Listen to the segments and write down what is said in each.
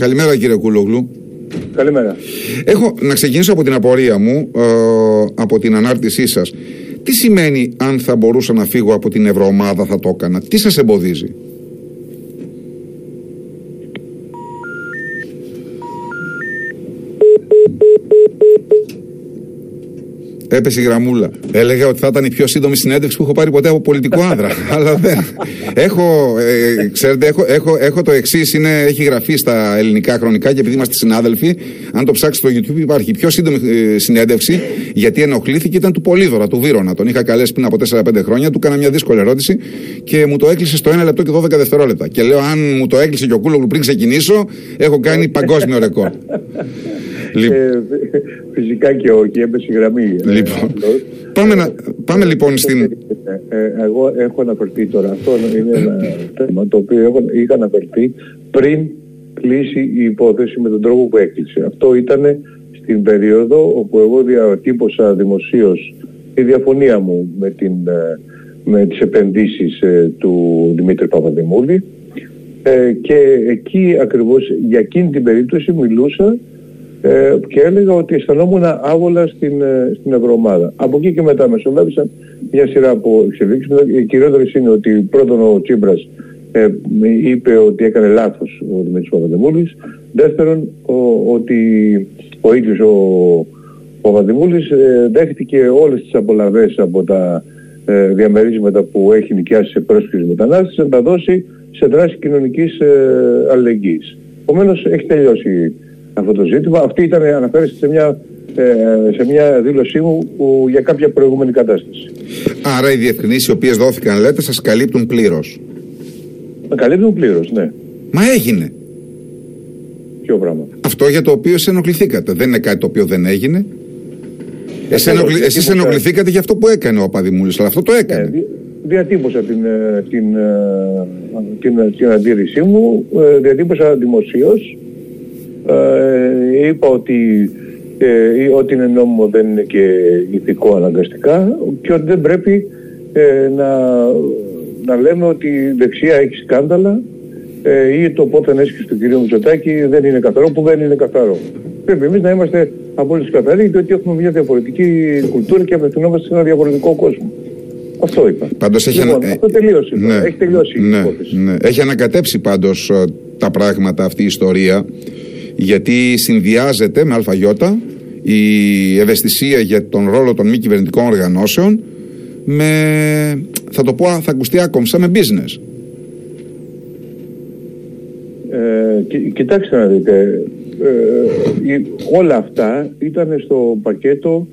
Καλημέρα κύριε Κούλογλου. Καλημέρα. Έχω να ξεκινήσω από την απορία μου, ε, από την ανάρτησή σας. Τι σημαίνει αν θα μπορούσα να φύγω από την Ευρωομάδα θα το έκανα. Τι σας εμποδίζει; Έπεσε η γραμμούλα. Έλεγα ότι θα ήταν η πιο σύντομη συνέντευξη που έχω πάρει ποτέ από πολιτικό άνδρα. Αλλά δεν. Έχω, ε, ξέρετε, έχω, έχω, έχω το εξής. Έχει γραφεί στα ελληνικά χρονικά και επειδή είμαστε συνάδελφοι, αν το ψάξετε στο YouTube, υπάρχει η πιο σύντομη ε, συνέντευξη γιατί ενοχλήθηκε ήταν του Πολύδωρα, του Βύρονα. Τον είχα καλέσει πριν από 4-5 χρόνια, του έκανα μια δύσκολη ερώτηση και μου το έκλεισε στο 1 λεπτό και 12 δευτερόλεπτα. Και λέω, αν μου το έκλεισε και ο Κούλογλου πριν ξεκινήσω, έχω κάνει παγκόσμιο ρεκόρ. Ε, φυσικά και όχι, έπεσε η γραμμή. Ε, λοιπόν, πάμε, να, πάμε λοιπόν στην... Ε, εγώ έχω αναφερθεί τώρα, αυτό είναι ένα θέμα το οποίο έχω, είχα αναφερθεί πριν κλείσει η υπόθεση με τον τρόπο που έκλεισε. Αυτό ήταν στην περίοδο όπου εγώ διατύπωσα δημοσίως τη διαφωνία μου με, την, με τις επενδύσεις του Δημήτρη Παπαδημούλη και εκεί ακριβώς για εκείνη την περίπτωση μιλούσα ε, και έλεγα ότι αισθανόμουν άβολα στην, ε, στην Ευρωομάδα. Από εκεί και μετά μεσολάβησαν μια σειρά από εξελίξεις. Οι κυριότερες είναι ότι πρώτον ο Τσίμπρας ε, είπε ότι έκανε λάθος ο Δημήτρης Παπαδημούλης. Δεύτερον, ο, ότι ο ίδιος ο, ο Παπαδημούλης ε, δέχτηκε όλες τις απολαβές από τα ε, διαμερίσματα που έχει νοικιάσει σε πρόσφυγες μετανάστες να τα δώσει σε δράση κοινωνικής ε, αλληλεγγύης. Επομένως έχει τελειώσει αυτό το ζήτημα. Αυτή ήταν, αναφέρεστε σε μια, ε, σε μια δήλωσή μου που, για κάποια προηγούμενη κατάσταση. Άρα οι διευκρινήσεις οι οποίες δόθηκαν λέτε σας καλύπτουν πλήρως. Με καλύπτουν πλήρως, ναι. Μα έγινε. Ποιο πράγμα; Αυτό για το οποίο σε ενοχληθήκατε. Δεν είναι κάτι το οποίο δεν έγινε. Εσείς ενοχληθήκατε για αυτό που έκανε ο Παδημούλης, αλλά αυτό το έκανε. Ναι, διατύπωσα την, ε, την, ε, την, την, την αντίρρησή μου, διατύπωσα δημοσίως ε, είπα ότι ε, ότι είναι νόμιμο δεν είναι και ηθικό αναγκαστικά και ότι δεν πρέπει ε, να, να λέμε ότι η δεξιά έχει σκάνδαλα ε, ή το πόθεν έσχεση του κ. Μητσοτάκη δεν είναι καθαρό που δεν είναι καθαρό. Πρέπει εμείς να είμαστε απόλυτα καθαροί διότι έχουμε μια διαφορετική κουλτούρα και απευθυνόμαστε σε ένα διαφορετικό κόσμο. Αυτό είπα. Πάντως έχει λοιπόν, ανα... Αυτό τελείωσε. Ναι, έχει τελειώσει ναι, η υπόθεση. Ναι. Έχει ανακατέψει πάντως τα πράγματα αυτή η ιστορία γιατί συνδυάζεται με αλφαγιώτα η ευαισθησία για τον ρόλο των μη κυβερνητικών οργανώσεων με, θα το πω, θα ακουστεί άκομψα με business. Ε, κοιτάξτε να δείτε, ε, όλα αυτά ήταν στο πακέτο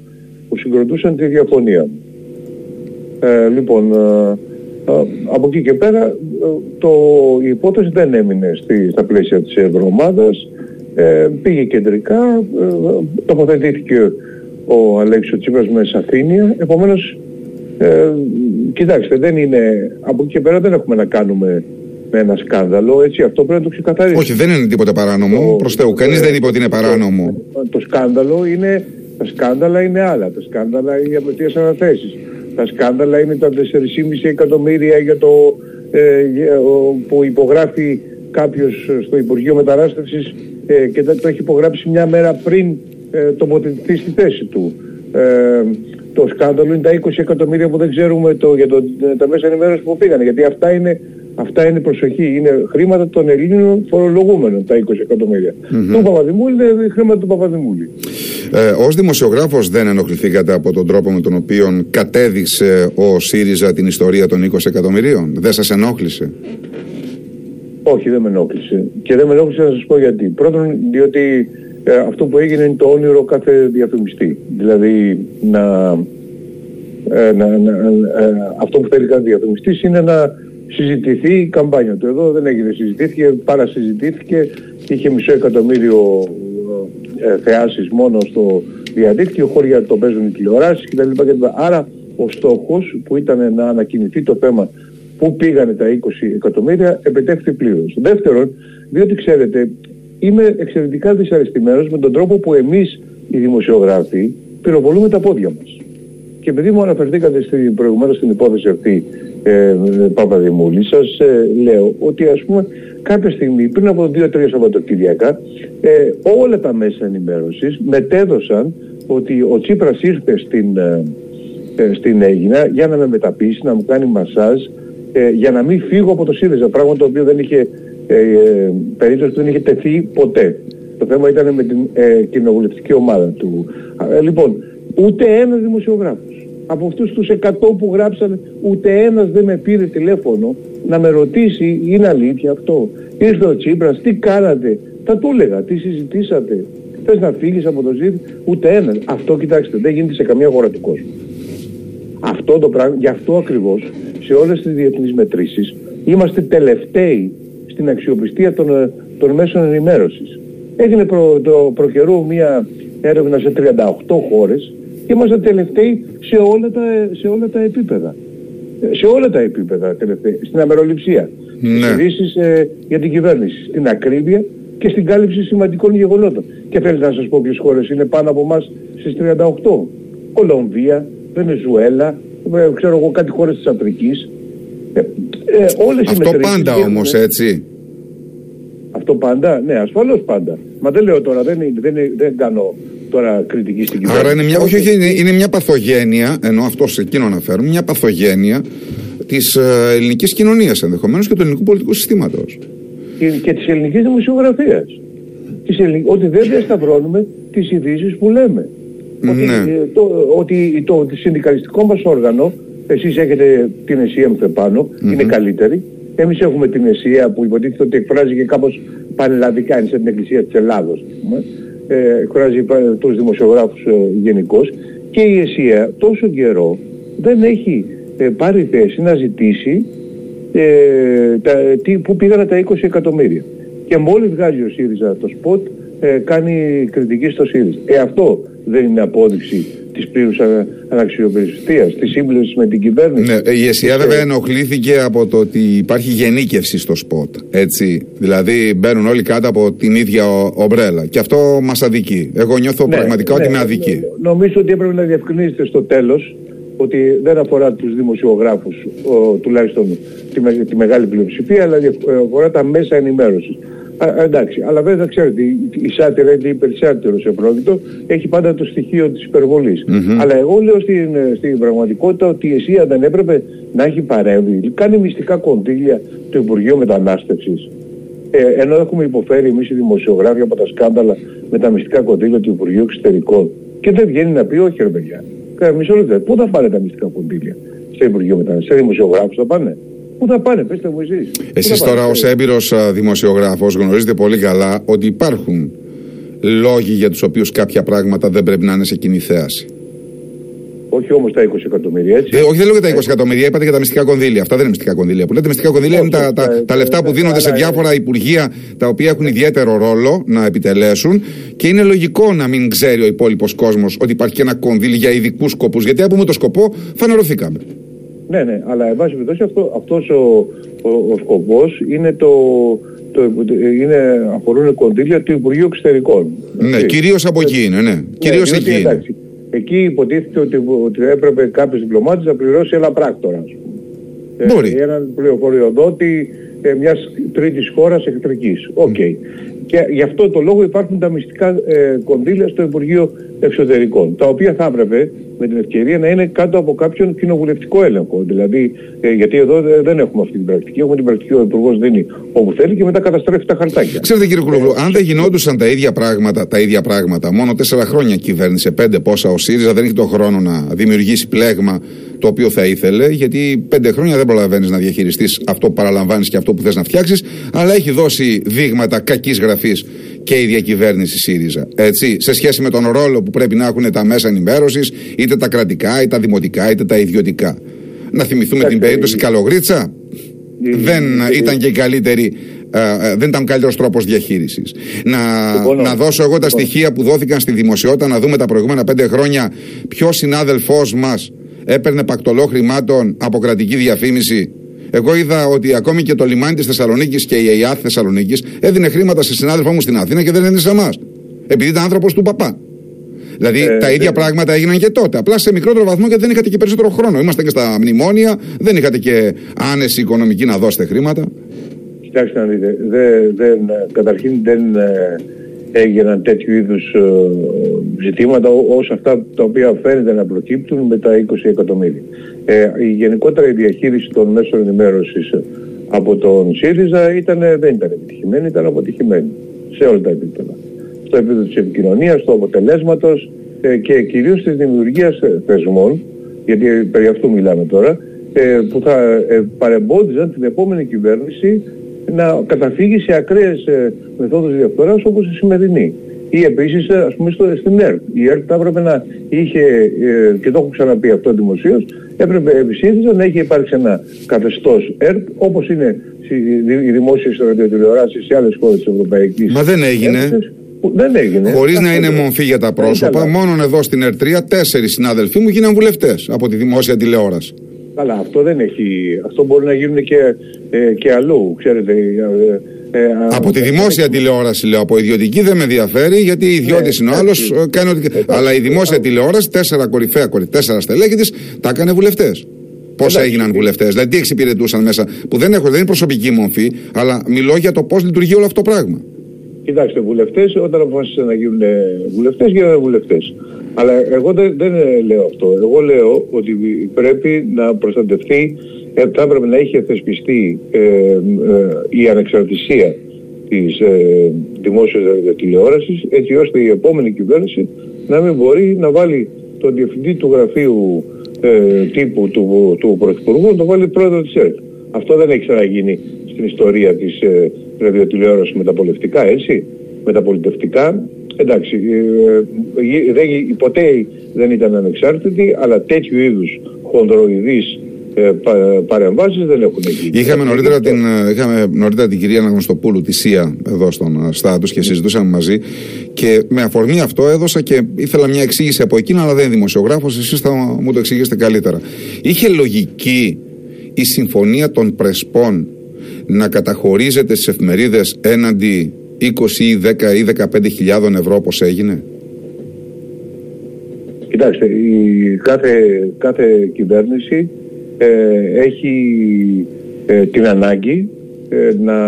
που συγκροτούσαν τη διαφωνία. Ε, λοιπόν, ε, ε, από εκεί και πέρα το, η υπόθεση δεν έμεινε στη, στα πλαίσια της Ευρωομάδας ε, πήγε κεντρικά, ε, τοποθετήθηκε ο Αλέξης Τσίπρας με σαφήνεια, επομένως ε, κοιτάξτε δεν είναι, από εκεί και πέρα δεν έχουμε να κάνουμε με ένα σκάνδαλο, έτσι αυτό πρέπει να το ξεκαθαρίσουμε. Όχι δεν είναι τίποτα παράνομο, προς Θεού, κανείς δεν είπε ότι είναι παράνομο. Το, το σκάνδαλο είναι, τα σκάνδαλα είναι άλλα, τα σκάνδαλα είναι οι απευθείας αναθέσεις. Τα σκάνδαλα είναι τα 4,5 εκατομμύρια για το, ε, που υπογράφει κάποιος στο Υπουργείο Μετανάστευσης ε, και το έχει υπογράψει μια μέρα πριν ε, τοποθετηθεί στη θέση του. Ε, το σκάνδαλο είναι τα 20 εκατομμύρια που δεν ξέρουμε το, για το, τα μέσα ενημέρωσης που πήγανε. Γιατί αυτά είναι, αυτά είναι προσοχή. Είναι χρήματα των Ελλήνων φορολογούμενων τα 20 εκατομμύρια. Mm-hmm. Του Παπαδημούλη είναι χρήματα του Παπαδημούλη. Ε, ως δημοσιογράφος δεν ενοχληθήκατε από τον τρόπο με τον οποίο κατέδειξε ο ΣΥΡΙΖΑ την ιστορία των 20 εκατομμυρίων; Δεν σας ενόχλησε; Όχι, δεν με ενόχλησε. Και δεν με ενόχλησε να σας πω γιατί. Πρώτον, διότι ε, αυτό που έγινε είναι το όνειρο κάθε διαφημιστή. Δηλαδή, να, ε, να, να ε, αυτό που θέλει κάθε διαφημιστής είναι να συζητηθεί η καμπάνια του. Εδώ δεν έγινε, συζητήθηκε, παρασυζητήθηκε, είχε μισό εκατομμύριο ε, θεάσεις μόνο στο διαδίκτυο, χώρια το παίζουν οι τηλεοράσεις κτλ. Άρα ο στόχος που ήταν να ανακοινηθεί το θέμα Πού πήγανε τα 20 εκατομμύρια επιτεύχθη πλήρως. Δεύτερον, διότι ξέρετε, είμαι εξαιρετικά δυσαρεστημένος με τον τρόπο που εμείς οι δημοσιογράφοι πυροβολούμε τα πόδια μας. Και επειδή μου αναφερθήκατε στην, προηγουμένως στην υπόθεση αυτή ε, Παπαδημούλη, σας ε, λέω ότι ας πούμε κάποια στιγμή, πριν από δύο-τρία Σαββατοκύριακα, ε, όλα τα μέσα ενημέρωσης μετέδωσαν ότι ο Τσίπρας ήρθε στην, ε, ε, στην Έγινα για να με μεταπίσει, να μου κάνει μασάζ, ε, για να μην φύγω από το ΣΥΡΙΖΑ, πράγμα το οποίο δεν είχε, ε, περίπτωση που δεν είχε τεθεί ποτέ. Το θέμα ήταν με την ε, κοινοβουλευτική ομάδα του. λοιπόν, ούτε ένας δημοσιογράφος από αυτούς τους 100 που γράψαν ούτε ένας δεν με πήρε τηλέφωνο να με ρωτήσει είναι αλήθεια αυτό. Ήρθε ο Τσίπρας, τι κάνατε, θα του έλεγα, τι συζητήσατε, θες να φύγεις από το ζήτημα, ούτε ένας. Αυτό κοιτάξτε, δεν γίνεται σε καμία χώρα του κόσμου. Αυτό το πράγμα, γι' αυτό ακριβώς, σε όλες τις διεθνείς μετρήσεις, είμαστε τελευταίοι στην αξιοπιστία των, ε, των μέσων ενημέρωσης. Έγινε προ, το προκαιρού μια έρευνα σε 38 χώρες και είμαστε τελευταίοι σε όλα τα, σε όλα τα επίπεδα. Σε όλα τα επίπεδα τελευταίοι. Στην αμεροληψία. Ναι. Στις ε, για την κυβέρνηση. Στην ακρίβεια και στην κάλυψη σημαντικών γεγονότων. Και θέλετε να σας πω ποιες χώρες είναι πάνω από εμάς στις 38. Κολομβία, Βενεζουέλα, ε, ξέρω εγώ κάτι χώρες της Αφρικής. Ε, ε, όλες Αυτό οι πάντα όμως έτσι. Αυτό πάντα, ναι ασφαλώς πάντα. Μα δεν λέω τώρα, δεν, δεν, δεν κάνω τώρα κριτική στην κυβέρνηση. Άρα είναι μια, όχι, όχι, είναι, είναι μια παθογένεια, ενώ αυτό σε εκείνο αναφέρουμε, μια παθογένεια της ε, ελληνικής κοινωνίας ενδεχομένως και του ελληνικού πολιτικού συστήματος. Και, και της ελληνικής δημοσιογραφίας. Ότι δεν διασταυρώνουμε τις ειδήσεις που λέμε. Ότι, ναι. ε, το, ότι το, το συνδικαλιστικό μας όργανο, εσείς έχετε την αισία μου πάνω, mm-hmm. είναι καλύτερη. Εμείς έχουμε την αισία που υποτίθεται ότι εκφράζει και κάπως πανελλαδικά, είναι σαν την Εκκλησία της Ελλάδος ε, εκφράζει τους δημοσιογράφους ε, γενικώς και η ΕΣΥΑ τόσο καιρό δεν έχει ε, πάρει θέση να ζητήσει ε, τα, τι, που πήγαν τα 20 εκατομμύρια. Και μόλις βγάζει ο ΣΥΡΙΖΑ το σποτ ε, κάνει κριτική στο ΣΥΡΙΖΑ. Ε, αυτό δεν είναι απόδειξη της πλήρους αναξιοπιστίας, της σύμπληξη με την κυβέρνηση. Ναι, η ΕΣΥΑ βέβαια ενοχλήθηκε από το ότι υπάρχει γενίκευση στο ΣΠΟΤ. Έτσι. Δηλαδή μπαίνουν όλοι κάτω από την ίδια ομπρέλα. Και αυτό μας αδικεί. Εγώ νιώθω ναι, πραγματικά ναι, ότι με αδικεί. Νομίζω ότι έπρεπε να διευκρινίσετε στο τέλος ότι δεν αφορά τους δημοσιογράφους, τουλάχιστον τη, τη μεγάλη πλειοψηφία, αλλά αφορά τα μέσα ενημέρωσης. Α, εντάξει, αλλά βέβαια ξέρετε, η σάτυρα είναι υπερσάτυρος σε πρόκειτο, έχει πάντα το στοιχείο της υπερβολής. Αλλά εγώ λέω στην, στην πραγματικότητα ότι η ΕΣΥΑ δεν έπρεπε να έχει παρέμβει. Κάνει μυστικά κονδύλια του Υπουργείου Μετανάστευσης. Ε, ενώ έχουμε υποφέρει εμείς οι δημοσιογράφοι από τα σκάνδαλα με τα μυστικά κονδύλια του Υπουργείου Εξωτερικών. Και δεν βγαίνει να πει όχι ρε παιδιά. Μισό λεπτό. Πού θα πάνε τα μυστικά κονδύλια στο Υπουργείο Μετανάστευσης. Σε δημοσιογράφους θα πάνε. Πού θα πάνε, πέστε μου εσείς. Εσείς τώρα ως έμπειρος δημοσιογράφος γνωρίζετε πολύ καλά ότι υπάρχουν λόγοι για τους οποίους κάποια πράγματα δεν πρέπει να είναι σε κοινή θέαση. Όχι όμως τα 20 εκατομμύρια, έτσι. Ε, όχι, δεν λέω για τα 20 εκατομμύρια, είπατε για τα μυστικά κονδύλια. Αυτά δεν είναι μυστικά κονδύλια. Που λέτε μυστικά κονδύλια είναι τα, τα, τα λεφτά που δίνονται σε διάφορα υπουργεία τα οποία έχουν ιδιαίτερο ρόλο να επιτελέσουν και είναι λογικό να μην ξέρει ο υπόλοιπος κόσμος ότι υπάρχει και ένα κονδύλι για ειδικούς σκοπούς. Γιατί από το σκοπό θα αναρωθήκαμε. Ναι, ναι, αλλά εν πάση περιπτώσει αυτό, αυτός ο, ο, ο σκοπός είναι το, το, είναι, αφορούν κονδύλια του Υπουργείου Εξωτερικών. Ναι, κυρίως από εκεί είναι, ναι. Κυρίως ναι, εκεί είναι. Εντάξει, εκεί υποτίθεται ότι, ότι έπρεπε κάποιος διπλωμάτης να πληρώσει ένα πράκτορα. Μπορεί. Ε, έναν πληροφοριοδότη ε, μιας τρίτης χώρας εχθρικής. OK. Okay. Και γι' αυτό το λόγο υπάρχουν τα μυστικά ε, κονδύλια στο Υπουργείο Εξωτερικών, τα οποία θα έπρεπε με την ευκαιρία να είναι κάτω από κάποιον κοινοβουλευτικό έλεγχο. Δηλαδή, ε, γιατί εδώ δεν έχουμε αυτή την πρακτική. Έχουμε την πρακτική ο Υπουργός δίνει όπου θέλει και μετά καταστρέφει τα χαρτάκια. Ξέρετε κύριε Κουλογλου, αν δεν γινόντουσαν τα ίδια πράγματα, τα ίδια πράγματα, μόνο τέσσερα χρόνια κυβέρνησε, πέντε πόσα ο ΣΥΡΙΖΑ δεν έχει τον χρόνο να δημιουργήσει πλέγμα το οποίο θα ήθελε, γιατί πέντε χρόνια δεν προλαβαίνεις να διαχειριστείς αυτό που παραλαμβάνεις και αυτό που θες να φτιάξεις, αλλά έχει δώσει δείγματα κακής γραφής και η διακυβέρνηση ΣΥΡΙΖΑ. Έτσι, σε σχέση με τον ρόλο που πρέπει να έχουν τα μέσα ενημέρωσης, είτε τα κρατικά, είτε τα δημοτικά, είτε τα ιδιωτικά. Να θυμηθούμε την περίπτωση Καλογρίτσα. Δεν ήταν και η καλύτερη δεν ήταν καλύτερος τρόπος διαχείρισης. Να, λοιπόν, να δώσω εγώ τα λοιπόν. στοιχεία που δόθηκαν στη δημοσιότητα, να δούμε τα προηγούμενα πέντε χρόνια ποιος συνάδελφός μας έπαιρνε πακτολό χρημάτων από κρατική διαφήμιση. Εγώ είδα ότι ακόμη και το λιμάνι της Θεσσαλονίκης και η ΕΙΑΘ Θεσσαλονίκης έδινε χρήματα σε συνάδελφό μου στην Αθήνα και δεν έδινε σε εμάς. Επειδή ήταν άνθρωπος του παπά. Δηλαδή ε, τα ίδια ε, πράγματα έγιναν και τότε. Απλά σε μικρότερο βαθμό γιατί δεν είχατε και περισσότερο χρόνο. Είμαστε και στα μνημόνια, δεν είχατε και άνεση οικονομική να δώσετε χρήματα. Κοιτάξτε να δείτε, δεν, δεν, καταρχήν δεν ε, έγιναν τέτοιου είδους ε, ζητήματα όσο αυτά τα οποία φαίνεται να προκύπτουν με τα 20 εκατομμύρια. Ε, η γενικότερα η διαχείριση των μέσων ενημέρωσης από τον ΣΥΡΙΖΑ ήταν, δεν ήταν επιτυχημένη, ήταν αποτυχημένη σε όλα τα επίπεδα. Στο επίπεδο της επικοινωνίας, του αποτελέσματος ε, και κυρίως της δημιουργίας θεσμών, γιατί περί αυτού μιλάμε τώρα, ε, που θα ε, παρεμπόδιζαν την επόμενη κυβέρνηση να καταφύγει σε ακραίες ε, μεθόδους διαφθοράς όπως η σημερινή. Ή επίσης ας πούμε στο, στην ΕΡΤ. Η ΕΡΤ θα έπρεπε να είχε, και το έχω ξαναπεί αυτό δημοσίως, έπρεπε επισύνθετα να είχε υπάρξει ένα καθεστώς ΕΡΤ όπως είναι οι δημόσιες ραδιοτηλεοράσεις σε άλλες χώρες της Ευρωπαϊκής Μα δεν έγινε. δεν έγινε. Χωρίς να είναι μορφή για τα πρόσωπα, μόνο εδώ στην ΕΡΤ3 τέσσερις συνάδελφοί μου γίναν βουλευτές από τη δημόσια τηλεόραση. Καλά, αυτό δεν έχει. Αυτό μπορεί να γίνει και, ε, και αλλού, ξέρετε. Ε, ε, από τη δημόσια τηλεόραση λέω, από ιδιωτική δεν με ενδιαφέρει γιατί η ιδιώτης είναι ο άλλος. Αλλά η δημόσια τηλεόραση, τέσσερα κορυφαία, τέσσερα στελέχη τη, τα έκανε βουλευτές. Πώς έγιναν βουλευτές, δηλαδή τι εξυπηρετούσαν μέσα, που δεν, έχω, δεν είναι προσωπική μορφή, αλλά μιλώ για το πώς λειτουργεί όλο αυτό το πράγμα. Κοιτάξτε, βουλευτές, όταν αποφάσισαν να γίνουν βουλευτές, γίνανε βουλευτές. Αλλά εγώ δεν, δεν λέω αυτό. Εγώ λέω ότι πρέπει να προστατευτεί, ε, θα έπρεπε να είχε θεσπιστεί ε, ε, η ανεξαρτησία της ε, δημόσιας τηλεόρασης έτσι ώστε η επόμενη κυβέρνηση να μην μπορεί να βάλει τον διευθυντή του γραφείου ε, τύπου του, του Πρωθυπουργού να το βάλει πρόεδρο της ΕΡΤ. Αυτό δεν έχει ξαναγίνει στην ιστορία της ε, ραδιοτηλεόρασης μεταπολιτευτικά, έτσι. Μεταπολιτευτικά εντάξει, ε, δεν, ποτέ δεν ήταν ανεξάρτητη, αλλά τέτοιου είδους χονδροειδείς ε, παρεμβάσεις δεν έχουν γίνει. Είχαμε νωρίτερα, την, ε, είχαμε νωρίτερα την κυρία Αναγνωστοπούλου, τη ΣΥΑ, εδώ στον Στάτους και συζητούσαμε μαζί και με αφορμή αυτό έδωσα και ήθελα μια εξήγηση από εκείνα, αλλά δεν είναι δημοσιογράφος, εσείς θα μου το εξηγήσετε καλύτερα. Είχε λογική η συμφωνία των Πρεσπών να καταχωρίζεται στις εφημερίδες έναντι 20 ή 10 ή 15 χιλιάδων ευρώ όπως έγινε; Κοιτάξτε, η κάθε, κάθε κυβέρνηση ε, έχει ε, την ανάγκη ε, να,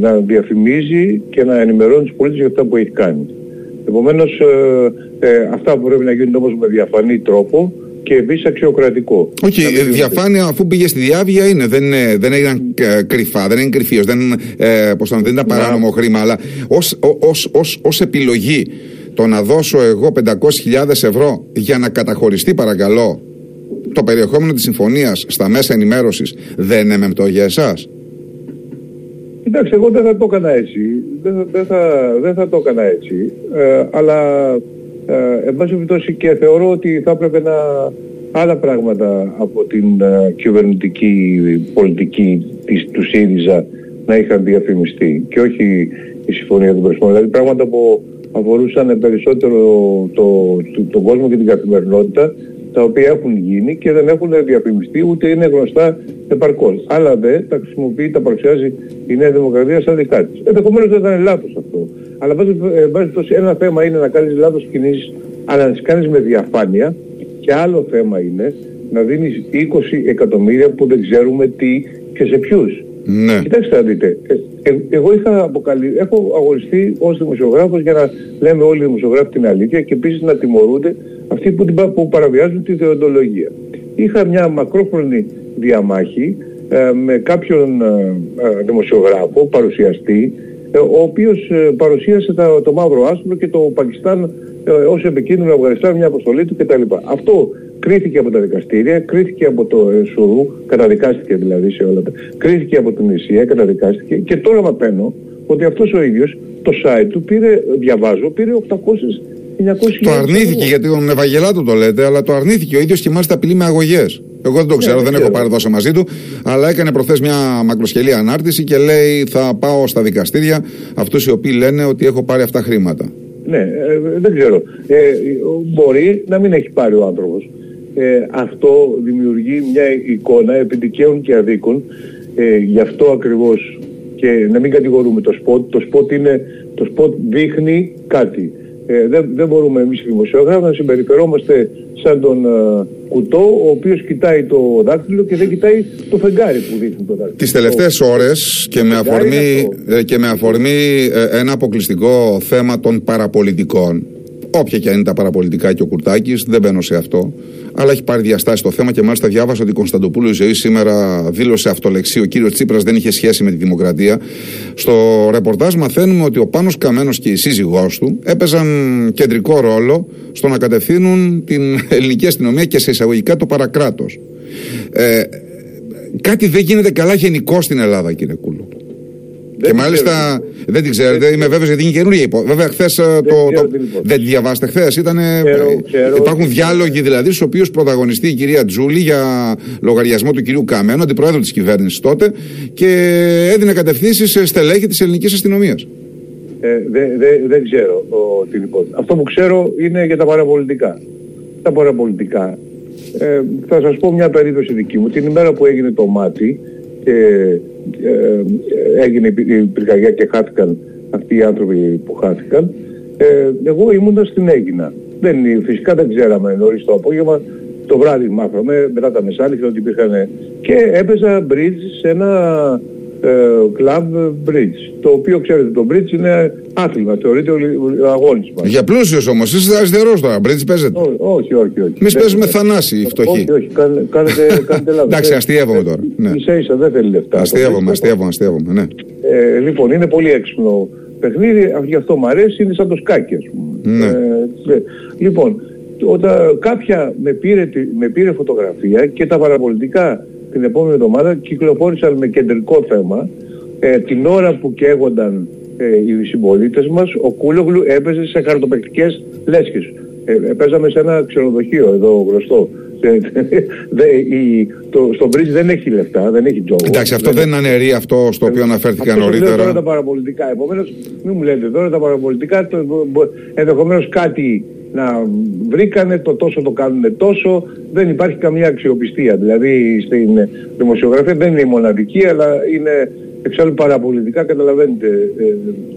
να διαφημίζει και να ενημερώνει τους πολίτες για αυτά που έχει κάνει. Επομένως, αυτά που πρέπει να γίνουν όμως με διαφανή τρόπο και επίση αξιοκρατικό. Όχι, okay, διαφάνεια αφού πήγε στη διάβια είναι. Δεν, δεν έγιναν ε, κρυφά, δεν είναι κρυφίω, δεν, ε, δεν ήταν παράνομο χρήμα. Αλλά ως επιλογή το να δώσω εγώ 500.000 ευρώ για να καταχωριστεί παρακαλώ το περιεχόμενο της συμφωνίας στα μέσα ενημέρωσης δεν είναι μεμπτό για εσάς. Κοιτάξτε, εγώ δεν θα το έκανα έτσι. Δεν, δεν, θα, δεν θα το έκανα έτσι. Ε, αλλά ε, εν πάση περιπτώσει και θεωρώ ότι θα έπρεπε να άλλα πράγματα από την ε, κυβερνητική πολιτική της, του ΣΥΡΙΖΑ να είχαν διαφημιστεί και όχι η συμφωνία του Πρεσπών. Δηλαδή πράγματα που αφορούσαν περισσότερο το, το, τον κόσμο και την καθημερινότητα τα οποία έχουν γίνει και δεν έχουν διαφημιστεί ούτε είναι γνωστά επαρκώς. Άλλα δε τα χρησιμοποιεί, τα παρουσιάζει η Νέα Δημοκρατία σαν δικά της. Ενδεχομένως δεν ήταν λάθος αυτό. Αλλά βάζεις τόσο ένα θέμα είναι να κάνεις λάθος κινήσεις, αλλά να τις κάνεις με διαφάνεια και άλλο θέμα είναι να δίνεις 20 εκατομμύρια που δεν ξέρουμε τι και σε ποιους. Ναι. Κοιτάξτε να δείτε, ε, ε, εγώ είχα αποκαλύ... έχω αγοριστεί ως δημοσιογράφος για να λέμε όλοι οι δημοσιογράφοι την αλήθεια και επίσης να τιμωρούνται αυτοί που, που παραβιάζουν τη θεοντολογία. Είχα μια μακρόχρονη διαμάχη ε, με κάποιον ε, ε, δημοσιογράφο, παρουσιαστή, ο οποίος παρουσίασε το μαύρο άσπρο και το Πακιστάν ως επικίνδυνο Αφγανιστάν μια αποστολή του κτλ. Αυτό κρίθηκε από τα δικαστήρια, κρίθηκε από το Σουρού, καταδικάστηκε δηλαδή σε όλα τα, κρίθηκε από την Ισία, καταδικάστηκε και τώρα μαθαίνω ότι αυτός ο ίδιος το site του πήρε, διαβάζω, πήρε 800 το αρνήθηκε γιατί τον Ευαγγελάτο το λέτε, αλλά το αρνήθηκε ο ίδιος και μάλιστα απειλεί με αγωγές. Εγώ δεν το ξέρω, ναι, δεν έχω πάρει δόσα μαζί του, αλλά έκανε προχθές μια μακροσκελή ανάρτηση και λέει θα πάω στα δικαστήρια αυτούς οι οποίοι λένε ότι έχω πάρει αυτά χρήματα. Ναι, ε, δεν ξέρω. Ε, μπορεί να μην έχει πάρει ο άνθρωπος. Ε, αυτό δημιουργεί μια εικόνα επιτυχαίων και αδίκων. Ε, γι' αυτό ακριβώς και να μην κατηγορούμε το σποτ. Το σποτ, είναι, το σποτ δείχνει κάτι ε, δεν, δεν μπορούμε εμείς οι δημοσιογράφοι να συμπεριφερόμαστε σαν τον ε, κουτό ο οποίος κοιτάει το δάκτυλο και δεν κοιτάει το φεγγάρι που δείχνει το δάκτυλο. Τις τελευταίες ώρες και με, αφορμή, ε, και με αφορμή ε, ένα αποκλειστικό θέμα των παραπολιτικών όποια και αν είναι τα παραπολιτικά και ο Κουρτάκης, δεν μπαίνω σε αυτό. Αλλά έχει πάρει διαστάσει το θέμα και μάλιστα διάβασα ότι η Κωνσταντοπούλου η ζωή σήμερα δήλωσε αυτολεξή. Ο κύριος Τσίπρας δεν είχε σχέση με τη δημοκρατία. Στο ρεπορτάζ μαθαίνουμε ότι ο Πάνος Καμένος και η σύζυγός του έπαιζαν κεντρικό ρόλο στο να κατευθύνουν την ελληνική αστυνομία και σε εισαγωγικά το παρακράτος. Ε, κάτι δεν γίνεται καλά γενικώ στην Ελλάδα, κύριε Κούλου και μάλιστα δεν την ξέρετε, είμαι βέβαιος γιατί είναι καινούργια υπόθεση. Βέβαια, χθες ε, το, Δεν τη διαβάσετε χθες. Υπάρχουν διάλογοι δηλαδή, στους οποίους πρωταγωνιστεί η κυρία Τζούλη για λογαριασμό του κυρίου Καμένου, αντιπρόεδρο της κυβέρνησης τότε, και έδινε κατευθύνσεις σε στελέχη της ελληνικής αστυνομίας. Ε, δεν δε, δε ξέρω ο, την υπόθεση. Αυτό που ξέρω είναι για τα παραπολιτικά. Τα παραπολιτικά. Ε, θα σας πω μια περίπτωση δική μου. Την ημέρα που έγινε το μάτι και ε, έγινε η πυρκαγιά και χάθηκαν αυτοί οι άνθρωποι που χάθηκαν. Ε, εγώ ήμουν στην Έγινα. Δεν, φυσικά δεν ξέραμε νωρίς το απόγευμα. Το βράδυ μάθαμε μετά τα μεσάλιχτα ότι υπήρχαν και έπαιζα bridge σε ένα κλαμπ ε, bridge. Το οποίο ξέρετε, το bridge είναι άθλημα, θεωρείται αγώνισμα. Για πλούσιος όμως, είστε αριστερός τώρα, bridge παίζετε. όχι, όχι, όχι. Εμείς παίζουμε θανάση οι φτωχοί. Όχι, όχι, κάνετε, κάνετε λάθος. Εντάξει, αστείευομαι τώρα. Ναι. Ίσα ίσα δεν θέλει λεφτά. Αστείευομαι, αστείευομαι, αστείευομαι, ναι. Ε, λοιπόν, είναι πολύ έξυπνο παιχνίδι, γι' αυτό μου αρέσει, είναι σαν το σκάκι, ας πούμε. Ναι. Ε, λοιπόν, όταν κάποια με πήρε, με πήρε φωτογραφία και τα παραπολιτικά την επόμενη εβδομάδα κυκλοφόρησαν με κεντρικό θέμα ε, την ώρα που καίγονταν ε, οι συμπολίτες μας ο Κούλογλου έπαιζε σε χαρτοπαικτικές λέσχες. Ε, παίζαμε σε ένα ξενοδοχείο εδώ γνωστό. το, στο Μπρίζ δεν έχει λεφτά, δεν έχει τζόγο. Εντάξει, αυτό δεν, είναι αναιρεί αυτό στο οποίο αναφέρθηκα νωρίτερα. τώρα τα παραπολιτικά. Επομένως, μην μου λέτε τώρα τα παραπολιτικά, το, ενδεχομένως κάτι να βρήκανε το τόσο το κάνουν τόσο, δεν υπάρχει καμία αξιοπιστία. Δηλαδή στην δημοσιογραφία δεν είναι η μοναδική, αλλά είναι εξάλλου παραπολιτικά, καταλαβαίνετε, ε,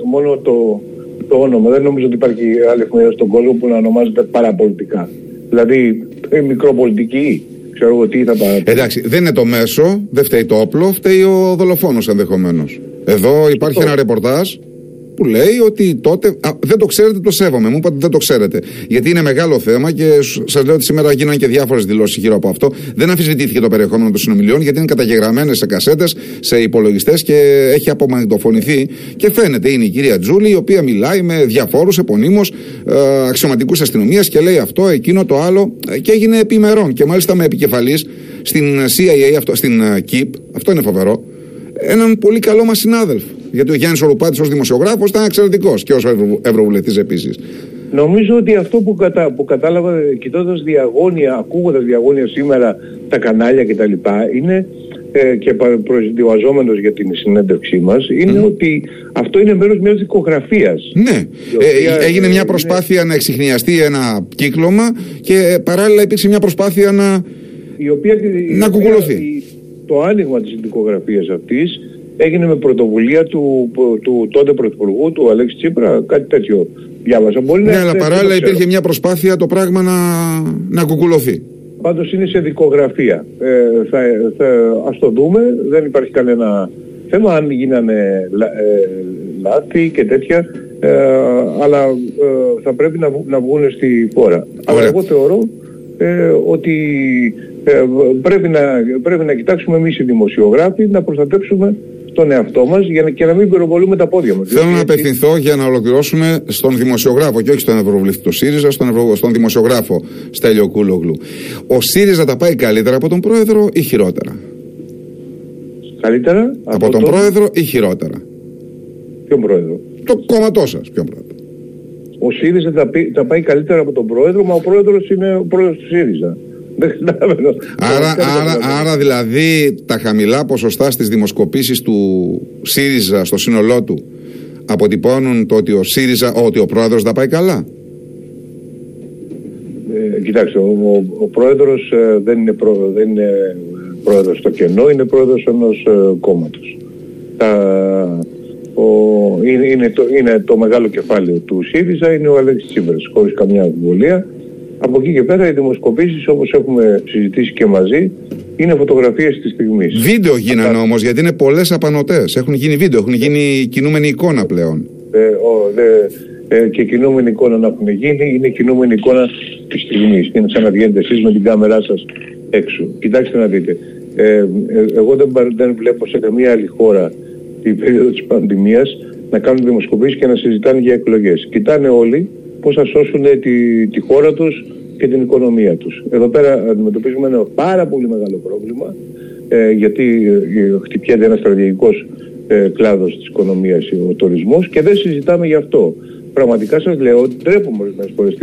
μόνο το, το όνομα. Δεν νομίζω ότι υπάρχει άλλη εφημερίδα στον κόσμο που να ονομάζεται παραπολιτικά. Δηλαδή μικροπολιτική. Ξέρω εγώ τι θα παραπολιτικά. Εντάξει, δεν είναι το μέσο, δεν φταίει το όπλο, φταίει ο δολοφόνος ενδεχομένως. Εδώ υπάρχει ένα ρεπορτάζ που λέει ότι τότε. Α, δεν το ξέρετε, το σέβομαι. Μου είπατε ότι δεν το ξέρετε. Γιατί είναι μεγάλο θέμα και σας λέω ότι σήμερα γίνανε και διάφορες δηλώσεις γύρω από αυτό. Δεν αμφισβητήθηκε το περιεχόμενο των συνομιλιών γιατί είναι καταγεγραμμένες σε κασέτες, σε υπολογιστές και έχει απομαγνητοφωνηθεί. Και φαίνεται είναι η κυρία Τζούλη η οποία μιλάει με διαφόρους επωνύμως ε, αξιωματικούς αστυνομίας και λέει αυτό, εκείνο, το άλλο ε, και έγινε επιμερών. Και μάλιστα με επικεφαλής στην CIA, αυτό, στην ε, KIP, αυτό είναι φοβερό, έναν πολύ καλό μας συνάδελφο. Γιατί ο Γιάννης Οροπάτης ως δημοσιογράφος ήταν εξαιρετικός και ως ευρωβουλευτής επίσης. Νομίζω ότι αυτό που, κατα... που κατάλαβα κοιτώντας διαγώνια, ακούγοντας διαγώνια σήμερα τα κανάλια κτλ. είναι ε, και προετοιμαζόμενος για την συνέντευξή μας, είναι ότι αυτό είναι μέρος μιας δικογραφίας. Ναι. Ε, έγινε μια προσπάθεια να εξηχνιαστεί ένα κύκλωμα και παράλληλα υπήρξε μια προσπάθεια να. Η οποία, να κουκουλωθεί. Το άνοιγμα της δικογραφίας αυτής έγινε με πρωτοβουλία του, του τότε Πρωθυπουργού, του Αλέξη Τσίπρα, κάτι τέτοιο διάβασα. Μπορεί ναι, αλλά παράλληλα υπήρχε μια προσπάθεια το πράγμα να, να κουκουλωθεί. Πάντως είναι σε δικογραφία. Ε, θα, θα, ας το δούμε, δεν υπάρχει κανένα θέμα αν γίνανε ε, λάθη και τέτοια, ε, αλλά ε, θα πρέπει να, να βγουν στη χώρα. Αλλά εγώ θεωρώ ε, ότι ε, πρέπει, να, πρέπει να κοιτάξουμε εμείς οι δημοσιογράφοι να προστατεύσουμε τον εαυτό μας για να, και να μην πυροβολούμε τα πόδια μας. Θέλω να απευθυνθώ για να ολοκληρώσουμε στον δημοσιογράφο και όχι στον Ευρωβουλευτή του ΣΥΡΙΖΑ, στον, Ευρω... στον δημοσιογράφο Στέλιο Κούλογλου. Ο ΣΥΡΙΖΑ τα πάει καλύτερα από τον πρόεδρο ή χειρότερα; Καλύτερα από, τον, πρόεδρο ή χειρότερα; Ποιον πρόεδρο; Το κόμματό σας. Ποιον πρόεδρο; Ο ΣΥΡΙΖΑ τα, τα πάει καλύτερα από τον πρόεδρο, μα ο πρόεδρος είναι ο πρόεδρος του ΣΥΡΙΖΑ. Άρα, άρα, άρα δηλαδή τα χαμηλά ποσοστά στις δημοσκοπήσεις του ΣΥΡΙΖΑ στο σύνολό του αποτυπώνουν το ότι ο ΣΥΡΙΖΑ, ότι ο πρόεδρος θα πάει καλά; Ε, κοιτάξτε, ο, ο, πρόεδρος ε, δεν, είναι προ, δεν είναι πρόεδρος στο κενό, είναι πρόεδρος ενός ε, κόμματος. Τα, είναι, είναι, το, είναι το μεγάλο κεφάλαιο του ΣΥΡΙΖΑ, είναι ο Αλέξης Τσίπρας, χωρίς καμιά αμφιβολία. Από εκεί και πέρα οι δημοσκοπήσεις όπως έχουμε συζητήσει και μαζί είναι φωτογραφίες της στιγμής. Βίντεο γίνανε όμως γιατί είναι πολλές απανοτές. Έχουν γίνει βίντεο, έχουν γίνει κινούμενη εικόνα πλέον. Ε, ο, ε, και κινούμενη εικόνα να έχουν γίνει είναι κινούμενη εικόνα της στιγμής. Είναι σαν να βγαίνετε εσείς με την κάμερά σας έξω. Κοιτάξτε να δείτε. Ε, ε, εγώ δεν, δεν βλέπω σε καμία άλλη χώρα την περίοδο της πανδημίας να κάνουν δημοσκοπήσεις και να συζητάνε για εκλογές. Κοιτάνε όλοι πώς θα σώσουν τη, τη χώρα τους και την οικονομία τους. Εδώ πέρα αντιμετωπίζουμε ένα πάρα πολύ μεγάλο πρόβλημα ε, γιατί ε, χτυπιέται ένας στρατηγικός ε, κλάδος της οικονομίας, ο τουρισμός και δεν συζητάμε γι' αυτό. Πραγματικά σας λέω ότι τρέπουμε ορισμένες φορές.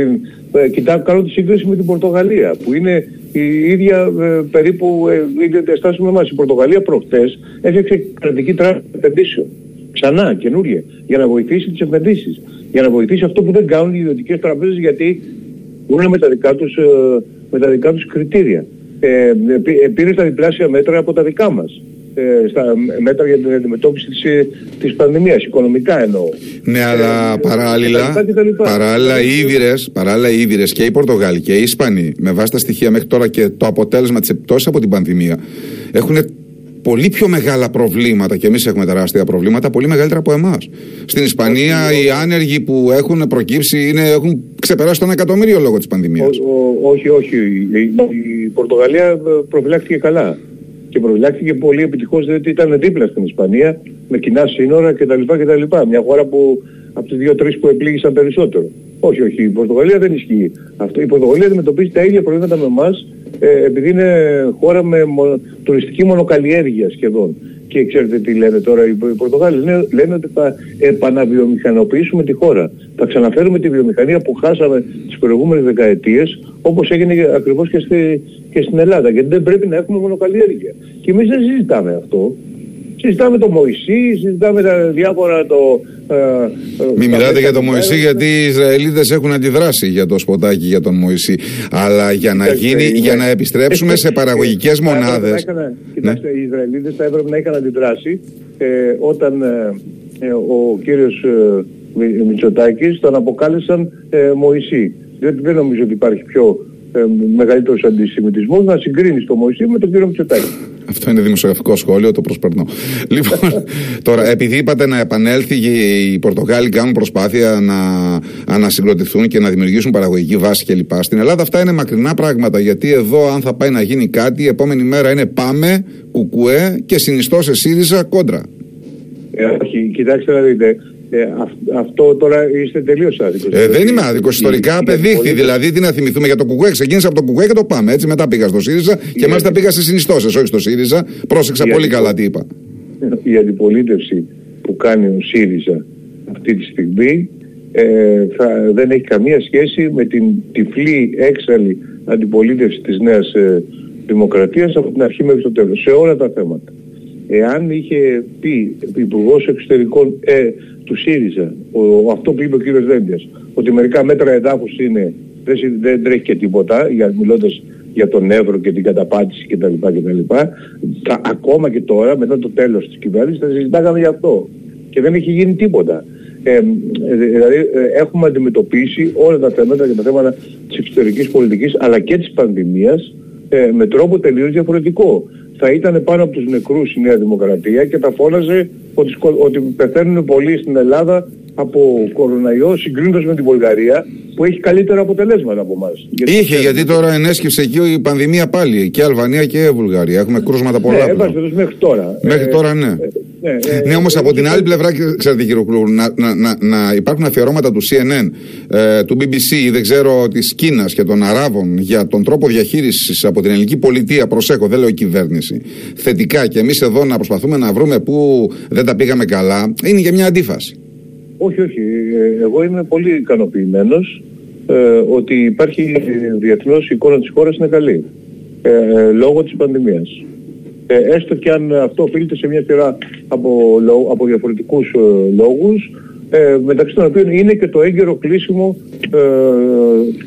Ε, κοιτάω, κάνω τη σύγκριση με την Πορτογαλία που είναι η ίδια ε, περίπου ε, ίδια διαστάση με εμάς. Η Πορτογαλία προχτές έφτιαξε κρατική τράπεζα επενδύσεων. Ξανά, καινούρια, για να βοηθήσει τις επενδύσεις. Για να βοηθήσει αυτό που δεν κάνουν οι ιδιωτικές τραπέζες γιατί είναι με τα δικά τους, ε, με τα δικά τους κριτήρια. Ε, πήρε τα διπλάσια μέτρα από τα δικά μας. Ε, στα μέτρα για την αντιμετώπιση της, ε, της πανδημίας, οικονομικά εννοώ. Ναι, αλλά παράλληλα, παράλληλα, οι Ήβυρες, παράλληλα οι Ήβυρες και οι Πορτογάλοι και οι Ισπανοί, με βάση τα στοιχεία μέχρι τώρα και το αποτέλεσμα της επιπτώσης από την πανδημία, έχουν πολύ πιο μεγάλα προβλήματα και εμείς έχουμε τεράστια προβλήματα, πολύ μεγαλύτερα από εμάς. Στην Ισπανία οι άνεργοι που έχουν προκύψει είναι, έχουν ξεπεράσει τον εκατομμύριο λόγω της πανδημίας. Όχι, όχι. Η Πορτογαλία προφυλάχθηκε καλά και προφυλάχθηκε πολύ επιτυχώς διότι ήταν δίπλα στην Ισπανία με κοινά σύνορα κτλ. κτλ. Μια χώρα που από τις δύο-τρεις που επλήγησαν περισσότερο. Όχι, όχι, η Πορτογαλία δεν ισχύει. Αυτό, η Πορτογαλία αντιμετωπίζει τα ίδια προβλήματα με εμάς ε, επειδή είναι χώρα με τουριστική μονοκαλλιέργεια σχεδόν. Και ξέρετε τι λένε τώρα οι Πορτογάλοι. Λένε, λένε ότι θα επαναβιομηχανοποιήσουμε τη χώρα. Θα ξαναφέρουμε τη βιομηχανία που χάσαμε τις προηγούμενες δεκαετίες όπως έγινε ακριβώς και, στη, και στην Ελλάδα. Γιατί δεν πρέπει να έχουμε μονοκαλλιέργεια. Και εμείς δεν συζητάμε αυτό. Συζητάμε το Μωυσή, συζητάμε τα διάφορα το... Ε, ε Μην μιλάτε για το Μωυσή γιατί οι Ισραηλίτες έχουν αντιδράσει για το σποτάκι για τον Μωυσή. Αλλά για να, γίνει, για να επιστρέψουμε σε παραγωγικές μονάδες... Κοιτάξτε, ναι. οι Ισραηλίτες θα έπρεπε να είχαν αντιδράσει ε, όταν ε, ε ο κύριος ε, Μητσοτάκης τον αποκάλεσαν ε, Μωυσή. Διότι δεν νομίζω ότι υπάρχει πιο ε, μεγαλύτερος αντισημιτισμός να συγκρίνεις το Μωυσή με τον κύριο Μητσοτάκη. Αυτό είναι δημοσιογραφικό σχόλιο, το προσπερνώ. λοιπόν, τώρα, επειδή είπατε να επανέλθει οι Πορτογάλοι κάνουν προσπάθεια να ανασυγκροτηθούν και να δημιουργήσουν παραγωγική βάση κλπ. Στην Ελλάδα αυτά είναι μακρινά πράγματα. Γιατί εδώ, αν θα πάει να γίνει κάτι, η επόμενη μέρα είναι πάμε, κουκουέ και συνιστώ σε ΣΥΡΙΖΑ κόντρα. Ε, όχι, κοιτάξτε να δείτε. Ε, αυτό τώρα είστε τελείως άδικος. Ε, δεν είμαι άδικος. Ιστορικά απεδείχθη. Δηλαδή, τι να θυμηθούμε για το κουκουέ. Ξεκίνησα από το κουκουέ και το πάμε. Έτσι, μετά πήγα στο ΣΥΡΙΖΑ και μάλιστα πήγα σε συνιστώσεις, όχι στο ΣΥΡΙΖΑ. Πρόσεξα πολύ καλά τι είπα. Η αντιπολίτευση που κάνει ο ΣΥΡΙΖΑ αυτή τη στιγμή ε, θα, δεν έχει καμία σχέση με την τυφλή έξαλλη αντιπολίτευση της νέας ε, δημοκρατίας από την αρχή μέχρι το τέλος, σε όλα τα θέματα. Εάν είχε πει υπουργός εξωτερικών ε, του ΣΥΡΙΖΑ, ο, αυτό που είπε ο κύριος Δέντιας, ότι μερικά μέτρα εδάφους είναι, δεν, δεν τρέχει και τίποτα, για, μιλώντας για τον Εύρο και την καταπάτηση κτλ. κτλ. Θα, ακόμα και τώρα, μετά το τέλος της κυβέρνησης, θα συζητάγαμε γι' αυτό. Και δεν έχει γίνει τίποτα. Ε, δηλαδή ε, έχουμε αντιμετωπίσει όλα τα θέματα και τα θέματα της εξωτερικής πολιτικής αλλά και της πανδημίας ε, με τρόπο τελείως διαφορετικό θα ήταν πάνω από τους νεκρούς η Νέα Δημοκρατία και θα φώναζε ότι, ότι πεθαίνουν πολλοί στην Ελλάδα από κοροναϊό συγκρίνοντας με την Βουλγαρία που έχει καλύτερα αποτελέσματα από εμάς. Είχε, γιατί τώρα ενέσκυψε εκεί η πανδημία πάλι. Και Αλβανία και Βουλγαρία. Έχουμε κρούσματα πολλά. Ναι, μέχρι τώρα. Μέχρι τώρα, ναι. Ε, ναι, ε, ναι όμως από την άλλη πλευρά, ξέρετε κύριε Κλούρ, να, να, να, να, υπάρχουν αφιερώματα του CNN, ε, του BBC ή δεν ξέρω της Κίνας και των Αράβων για τον τρόπο διαχείρισης από την ελληνική πολιτεία. Προσέχω, δεν λέω κυβέρνηση. Θετικά και εμείς εδώ να προσπαθούμε να βρούμε πού δεν τα πήγαμε καλά, είναι για μια αντίφαση. Όχι, όχι. Ε, εγώ είμαι πολύ ικανοποιημένος ε, ότι υπάρχει διεθνώς η εικόνα της χώρας είναι καλή. Ε, λόγω της πανδημίας. Ε, έστω και αν αυτό οφείλεται σε μια σειρά από, από διαφορετικούς ε, λόγους, ε, μεταξύ των οποίων είναι και το έγκαιρο κλείσιμο ε,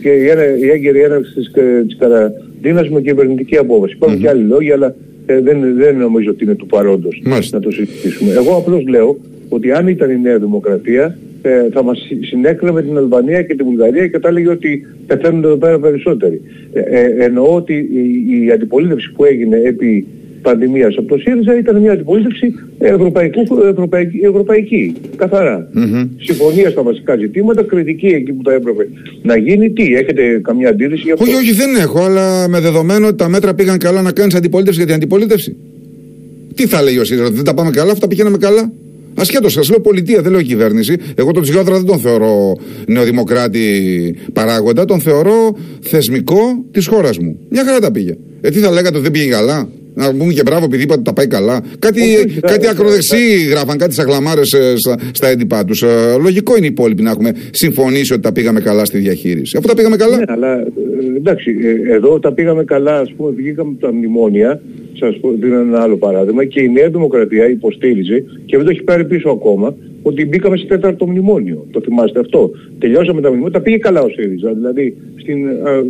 και η, έγκαιρη έναρξη της, της καραντίνας με κυβερνητική απόβαση. Υπάρχουν και άλλοι λόγοι, αλλά δεν, δεν νομίζω ότι είναι του παρόντος να το συζητήσουμε. Εγώ απλώς λέω ότι αν ήταν η Νέα Δημοκρατία ε, θα μας συνέκρινε με την Αλβανία και τη Βουλγαρία και θα έλεγε ότι πεθαίνουν εδώ πέρα περισσότεροι. Ε, ε, εννοώ ότι η, η αντιπολίτευση που έγινε επί πανδημίας από το ΣΥΡΙΖΑ ήταν μια αντιπολίτευση ευρωπαϊκού, ευρωπαϊκή, ευρωπαϊκή καθαρά. Mm-hmm. Συμφωνία στα βασικά ζητήματα, κριτική εκεί που θα έπρεπε να γίνει. Τι, έχετε καμιά αντίρρηση για αυτό; Όχι, όχι, δεν έχω, αλλά με δεδομένο ότι τα μέτρα πήγαν καλά να κάνεις αντιπολίτευση για την αντιπολίτευση. Τι θα λέει ο ΣΥΡΙΖΑ, δεν τα πάμε καλά, αυτά πηγαίναμε καλά. Ασχέτως, σας λέω πολιτεία, δεν λέω κυβέρνηση. Εγώ τον Τζιόδρα δεν τον θεωρώ νεοδημοκράτη παράγοντα, τον θεωρώ θεσμικό της χώρας μου. Μια χαρά τα πήγε. Ε, τι θα λέγατε ότι δεν πήγε καλά; Να πούμε και μπράβο επειδή είπατε τα πάει καλά. Κάτι, Όχι, κάτι ακροδεξί γράφαν, κάτι σαγλαμάρε ε, στα, στα έντυπά τους. Ε, λογικό είναι οι υπόλοιποι να έχουμε συμφωνήσει ότι τα πήγαμε καλά στη διαχείριση. Αφού τα πήγαμε καλά. Ναι, αλλά ε, εντάξει, εδώ τα πήγαμε καλά, ας πούμε, βγήκαμε από τα μνημόνια. Σας δίνω ένα άλλο παράδειγμα. Και η Νέα Δημοκρατία υποστήριζε και δεν το έχει πάρει πίσω ακόμα ότι μπήκαμε σε τέταρτο μνημόνιο. Το θυμάστε αυτό. Τελειώσαμε τα μνημόνια, τα πήγε καλά ο ΣΥΡΙΖΑ. Δηλαδή στην,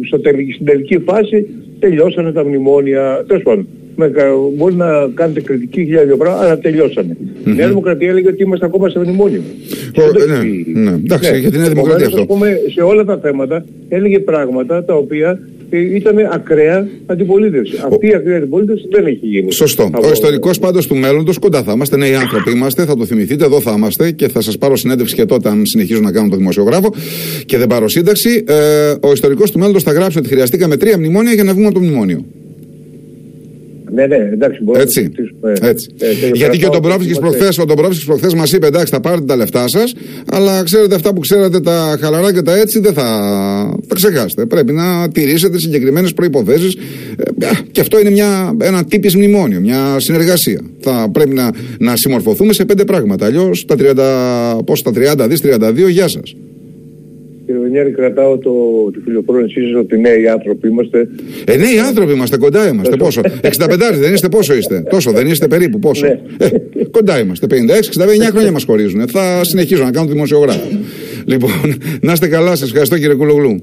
στο, στην τελική φάση τελειώσανε τα μνημόνια. Τέλος πάντων με, μπορεί να κάνετε κριτική για δύο πράγματα, αλλά τελειώσανε. Mm-hmm. Η Νέα Δημοκρατία έλεγε ότι είμαστε ακόμα σε μνημόνιο. Oh, ναι, ναι, εντάξει, ναι. για την Νέα Δημοκρατία αυτό. Πούμε, σε όλα τα θέματα έλεγε πράγματα τα οποία ε, ήταν ακραία αντιπολίτευση. Oh. Αυτή η ακραία αντιπολίτευση δεν έχει γίνει. Σωστό. Ο ιστορικός πάντως του μέλλοντος κοντά θα είμαστε. Νέοι άνθρωποι είμαστε, θα το θυμηθείτε, εδώ θα είμαστε και θα σας πάρω συνέντευξη και τότε, αν συνεχίζω να κάνω το δημοσιογράφο και δεν πάρω σύνταξη. Ε, ο ιστορικός του μέλλοντος θα γράψει ότι χρειαστήκαμε τρία μνημόνια για να βγούμε από το μνημόνιο. Ναι, ναι, εντάξει, μπορούμε έτσι. να έτσι. Ε, Γιατί και ο Ντομπρόφσκι προχθές προχθές μας είπε: Εντάξει, θα πάρετε τα λεφτά σας, αλλά ξέρετε αυτά που ξέρετε τα χαλαρά και τα έτσι δεν θα τα ξεχάσετε. Πρέπει να τηρήσετε συγκεκριμένες προποθέσει. Ε, και αυτό είναι μια, ένα τύπης μνημόνιο, μια συνεργασία. Θα πρέπει να, να συμμορφωθούμε σε πέντε πράγματα. Αλλιώς τα 30, πώς, τα 30 δις, 32, γεια σας. Κύριε Βενιέρη, κρατάω το, τη φιλοφρόνησή σας ότι νέοι άνθρωποι είμαστε. Ε, νέοι άνθρωποι είμαστε, κοντά είμαστε. πόσο; 65 δεν είστε, πόσο είστε; Τόσο δεν είστε περίπου, πόσο; Ναι. ε, κοντά είμαστε. 56, 69 χρόνια μας χωρίζουν. Θα συνεχίζω να κάνω δημοσιογράφο. λοιπόν, να είστε καλά, σας ευχαριστώ κύριε Κουλογλού.